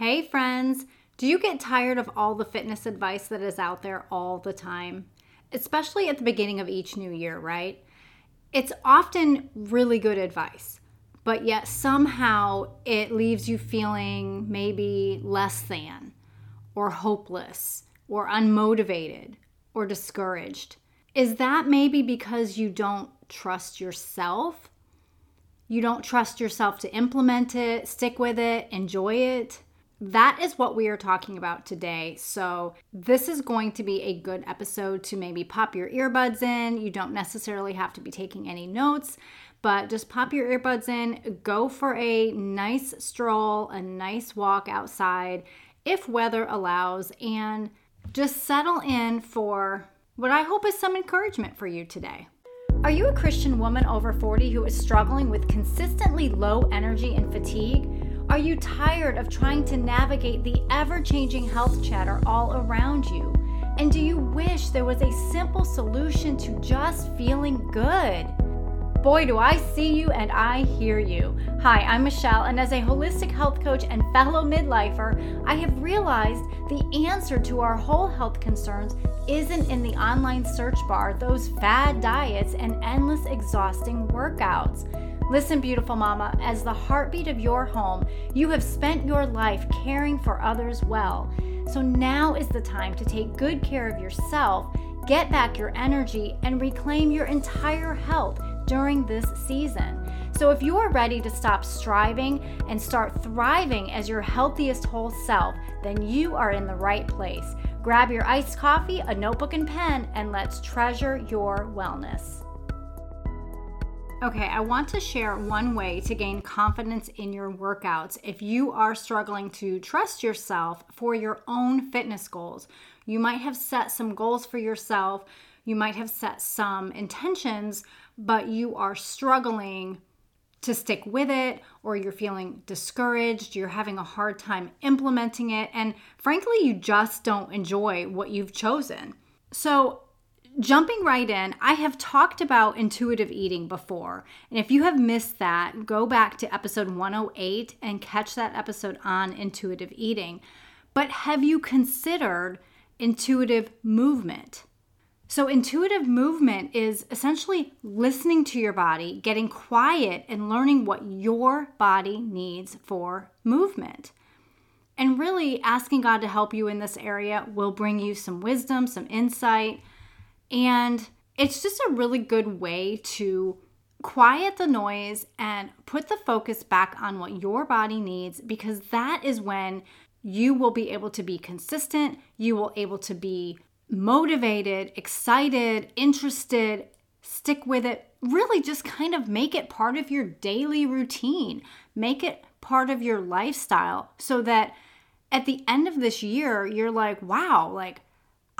Hey, friends, do you get tired of all the fitness advice that is out there all the time? Especially at the beginning of each new year, right? It's often really good advice, but yet somehow it leaves you feeling maybe less than, or hopeless, or unmotivated, or discouraged. Is that maybe because you don't trust yourself? You don't trust yourself to implement it, stick with it, enjoy it? That is what we are talking about today. So, this is going to be a good episode to maybe pop your earbuds in. You don't necessarily have to be taking any notes, but just pop your earbuds in, go for a nice stroll, a nice walk outside if weather allows, and just settle in for what I hope is some encouragement for you today. Are you a Christian woman over 40 who is struggling with consistently low energy and fatigue? Are you tired of trying to navigate the ever changing health chatter all around you? And do you wish there was a simple solution to just feeling good? Boy, do I see you and I hear you. Hi, I'm Michelle, and as a holistic health coach and fellow midlifer, I have realized the answer to our whole health concerns isn't in the online search bar, those fad diets, and endless exhausting workouts. Listen, beautiful mama, as the heartbeat of your home, you have spent your life caring for others well. So now is the time to take good care of yourself, get back your energy, and reclaim your entire health during this season. So, if you are ready to stop striving and start thriving as your healthiest whole self, then you are in the right place. Grab your iced coffee, a notebook, and pen, and let's treasure your wellness. Okay, I want to share one way to gain confidence in your workouts if you are struggling to trust yourself for your own fitness goals. You might have set some goals for yourself, you might have set some intentions, but you are struggling to stick with it, or you're feeling discouraged, you're having a hard time implementing it, and frankly, you just don't enjoy what you've chosen. So, jumping right in, I have talked about intuitive eating before. And if you have missed that, go back to episode 108 and catch that episode on intuitive eating. But have you considered intuitive movement? So, intuitive movement is essentially listening to your body, getting quiet, and learning what your body needs for movement. And really asking God to help you in this area will bring you some wisdom, some insight, and it's just a really good way to quiet the noise and put the focus back on what your body needs because that is when you will be able to be consistent, you will able to be motivated, excited, interested, stick with it. Really just kind of make it part of your daily routine. Make it part of your lifestyle so that at the end of this year you're like, "Wow, like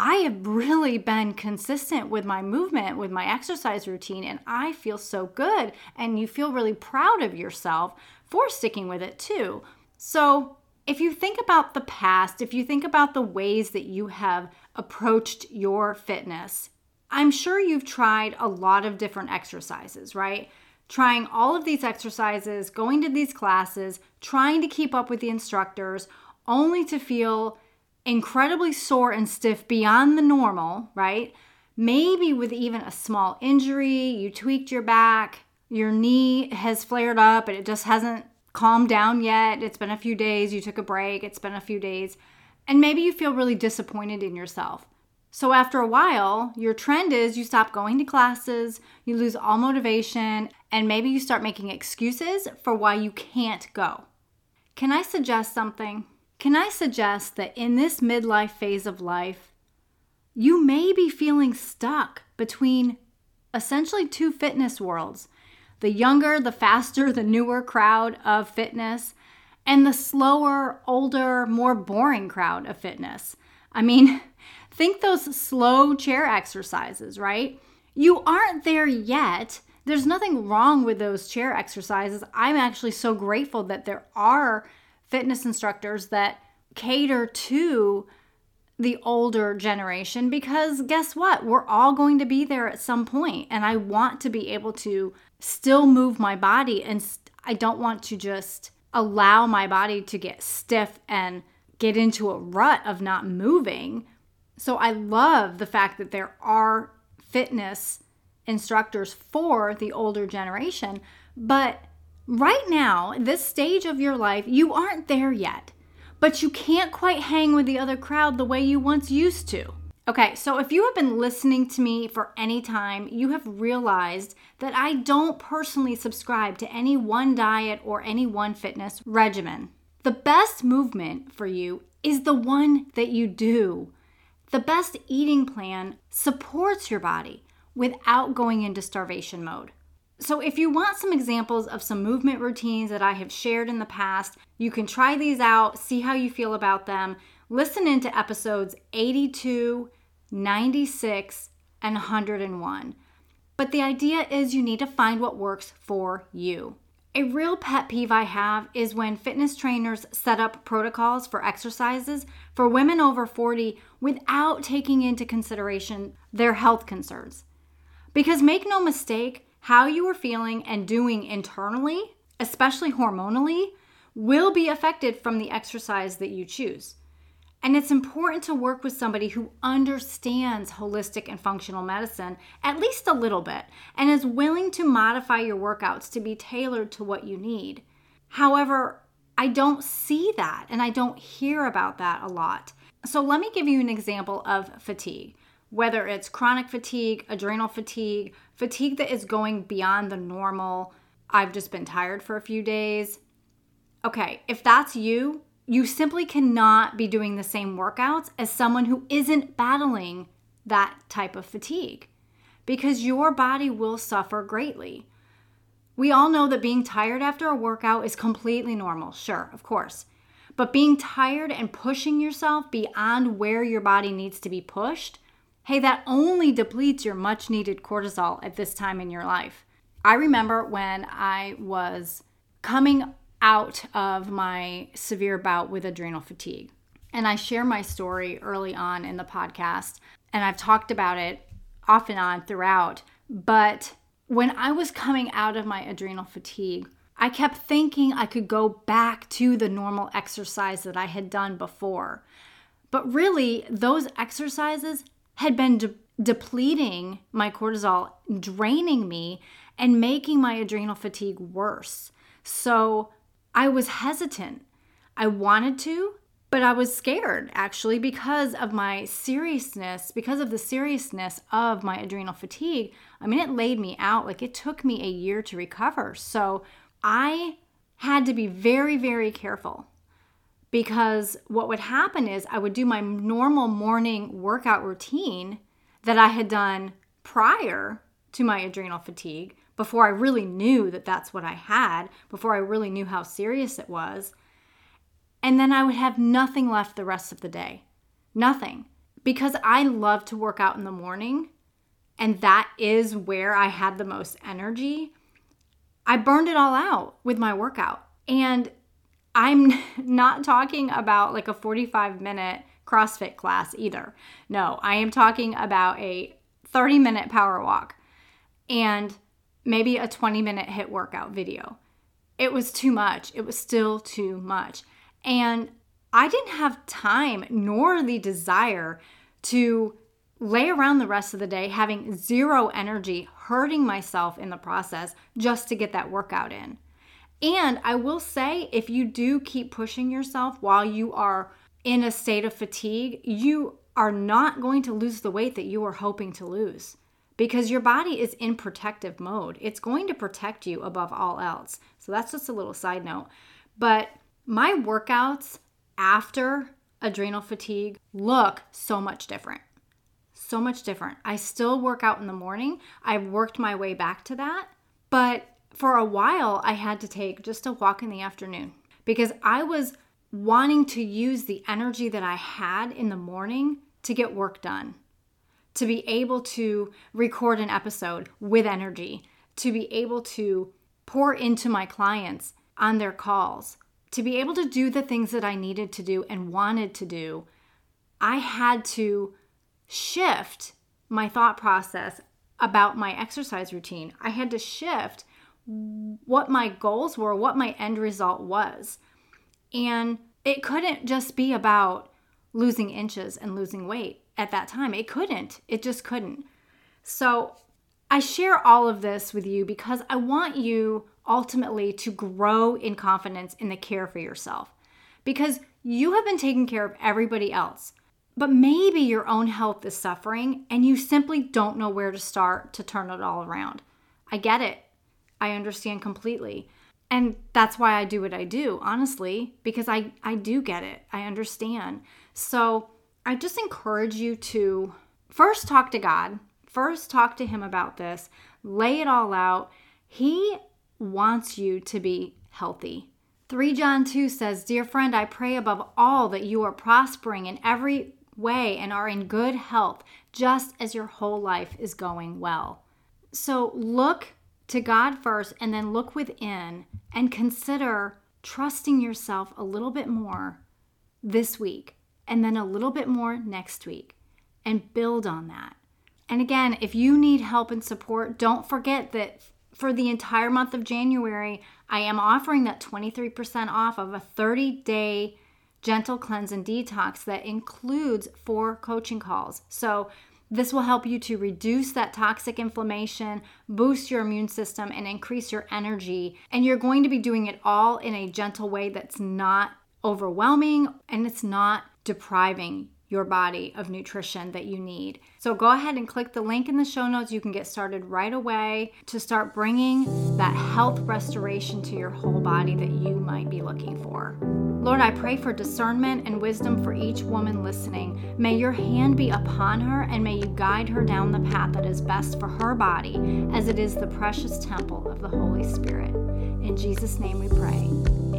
I have really been consistent with my movement, with my exercise routine, and I feel so good. And you feel really proud of yourself for sticking with it too. So, if you think about the past, if you think about the ways that you have approached your fitness, I'm sure you've tried a lot of different exercises, right? Trying all of these exercises, going to these classes, trying to keep up with the instructors, only to feel incredibly sore and stiff beyond the normal, right? Maybe with even a small injury, you tweaked your back, your knee has flared up and it just hasn't calmed down yet. It's been a few days, you took a break, it's been a few days, and maybe you feel really disappointed in yourself. So, after a while, your trend is you stop going to classes, you lose all motivation, and maybe you start making excuses for why you can't go. Can I suggest something? Can I suggest that in this midlife phase of life, you may be feeling stuck between essentially two fitness worlds the younger, the faster, the newer crowd of fitness, and the slower, older, more boring crowd of fitness. I mean, think those slow chair exercises, right? You aren't there yet. There's nothing wrong with those chair exercises. I'm actually so grateful that there are fitness instructors that cater to the older generation because guess what? We're all going to be there at some point, and I want to be able to still move my body and st- I don't want to just allow my body to get stiff and get into a rut of not moving. So I love the fact that there are fitness instructors for the older generation. But right now, this stage of your life, you aren't there yet. But you can't quite hang with the other crowd the way you once used to. Okay, so if you have been listening to me for any time, you have realized that I don't personally subscribe to any one diet or any one fitness regimen. The best movement for you is the one that you do. The best eating plan supports your body without going into starvation mode. So, if you want some examples of some movement routines that I have shared in the past, you can try these out, see how you feel about them. Listen into episodes 82, 96, and 101. But the idea is you need to find what works for you. A real pet peeve I have is when fitness trainers set up protocols for exercises for women over 40 without taking into consideration their health concerns. Because make no mistake, how you are feeling and doing internally, especially hormonally, will be affected from the exercise that you choose. And it's important to work with somebody who understands holistic and functional medicine at least a little bit and is willing to modify your workouts to be tailored to what you need. However, I don't see that and I don't hear about that a lot. So let me give you an example of fatigue. Whether it's chronic fatigue, adrenal fatigue, fatigue that is going beyond the normal, I've just been tired for a few days. Okay, if that's you, you simply cannot be doing the same workouts as someone who isn't battling that type of fatigue because your body will suffer greatly. We all know that being tired after a workout is completely normal, sure, of course. But being tired and pushing yourself beyond where your body needs to be pushed, hey, that only depletes your much needed cortisol at this time in your life. I remember when I was coming out of my severe bout with adrenal fatigue. And I share my story early on in the podcast, and I've talked about it off and on throughout. But when I was coming out of my adrenal fatigue, I kept thinking I could go back to the normal exercise that I had done before. But really, those exercises had been de- depleting my cortisol, draining me, and making my adrenal fatigue worse. So I was hesitant. I wanted to, but I was scared actually because of my seriousness, because of the seriousness of my adrenal fatigue. I mean, it laid me out. Like it took me a year to recover. So I had to be very, very careful because what would happen is I would do my normal morning workout routine that I had done prior to my adrenal fatigue before I really knew that that's what I had, before I really knew how serious it was. And then I would have nothing left the rest of the day. Nothing. Because I love to work out in the morning, and that is where I had the most energy. I burned it all out with my workout. And I'm not talking about like a 45 minute CrossFit class either. No, I am talking about a 30 minute power walk. And maybe a 20 minute HIIT workout video. It was too much. It was still too much. And I didn't have time nor the desire to lay around the rest of the day having zero energy, hurting myself in the process just to get that workout in. And I will say, if you do keep pushing yourself while you are in a state of fatigue, you are not going to lose the weight that you are hoping to lose because your body is in protective mode. It's going to protect you above all else. So that's just a little side note. But my workouts after adrenal fatigue look so much different. So much different. I still work out in the morning. I've worked my way back to that. But for a while, I had to take just a walk in the afternoon because I was wanting to use the energy that I had in the morning to get work done to be able to record an episode with energy, to be able to pour into my clients on their calls, to be able to do the things that I needed to do and wanted to do, I had to shift my thought process about my exercise routine. I had to shift what my goals were, what my end result was. And it couldn't just be about losing inches and losing weight at that time. It couldn't. It just couldn't. So I share all of this with you because I want you ultimately to grow in confidence in the care for yourself. Because you have been taking care of everybody else, but maybe your own health is suffering and you simply don't know where to start to turn it all around. I get it. I understand completely. And that's why I do what I do, honestly, because I, I do get it. I understand. So I just encourage you to first talk to God, first talk to Him about this, lay it all out. He wants you to be healthy. 3 John 2 says, Dear friend, I pray above all that you are prospering in every way and are in good health, just as your whole life is going well. So look to God first and then look within and consider trusting yourself a little bit more this week and then a little bit more next week and build on that. And again, if you need help and support, don't forget that for the entire month of January, I am offering that 23% off of a 30 day gentle cleanse and detox that includes four coaching calls. So, this will help you to reduce that toxic inflammation, boost your immune system, and increase your energy. And you're going to be doing it all in a gentle way that's not overwhelming and it's not depriving your body of nutrition that you need. So go ahead and click the link in the show notes. You can get started right away to start bringing that health restoration to your whole body that you might be looking for. Lord, I pray for discernment and wisdom for each woman listening. May your hand be upon her and may you guide her down the path that is best for her body, as it is the precious temple of the Holy Spirit. In Jesus' name we pray.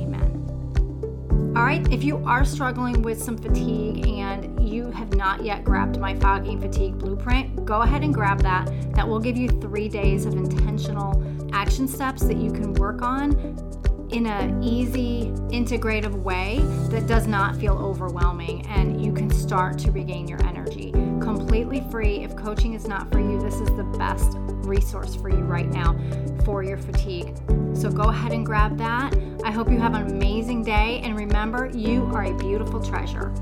All right, if you are struggling with some fatigue and you have not yet grabbed my fogging fatigue blueprint, go ahead and grab that. That will give you three days of intentional action steps that you can work on in an easy, integrative way that does not feel overwhelming and you can start to regain your energy completely free. If coaching is not for you, this is the best resource for you right now for your fatigue. So go ahead and grab that. I hope you have an amazing day and remember, you are a beautiful treasure.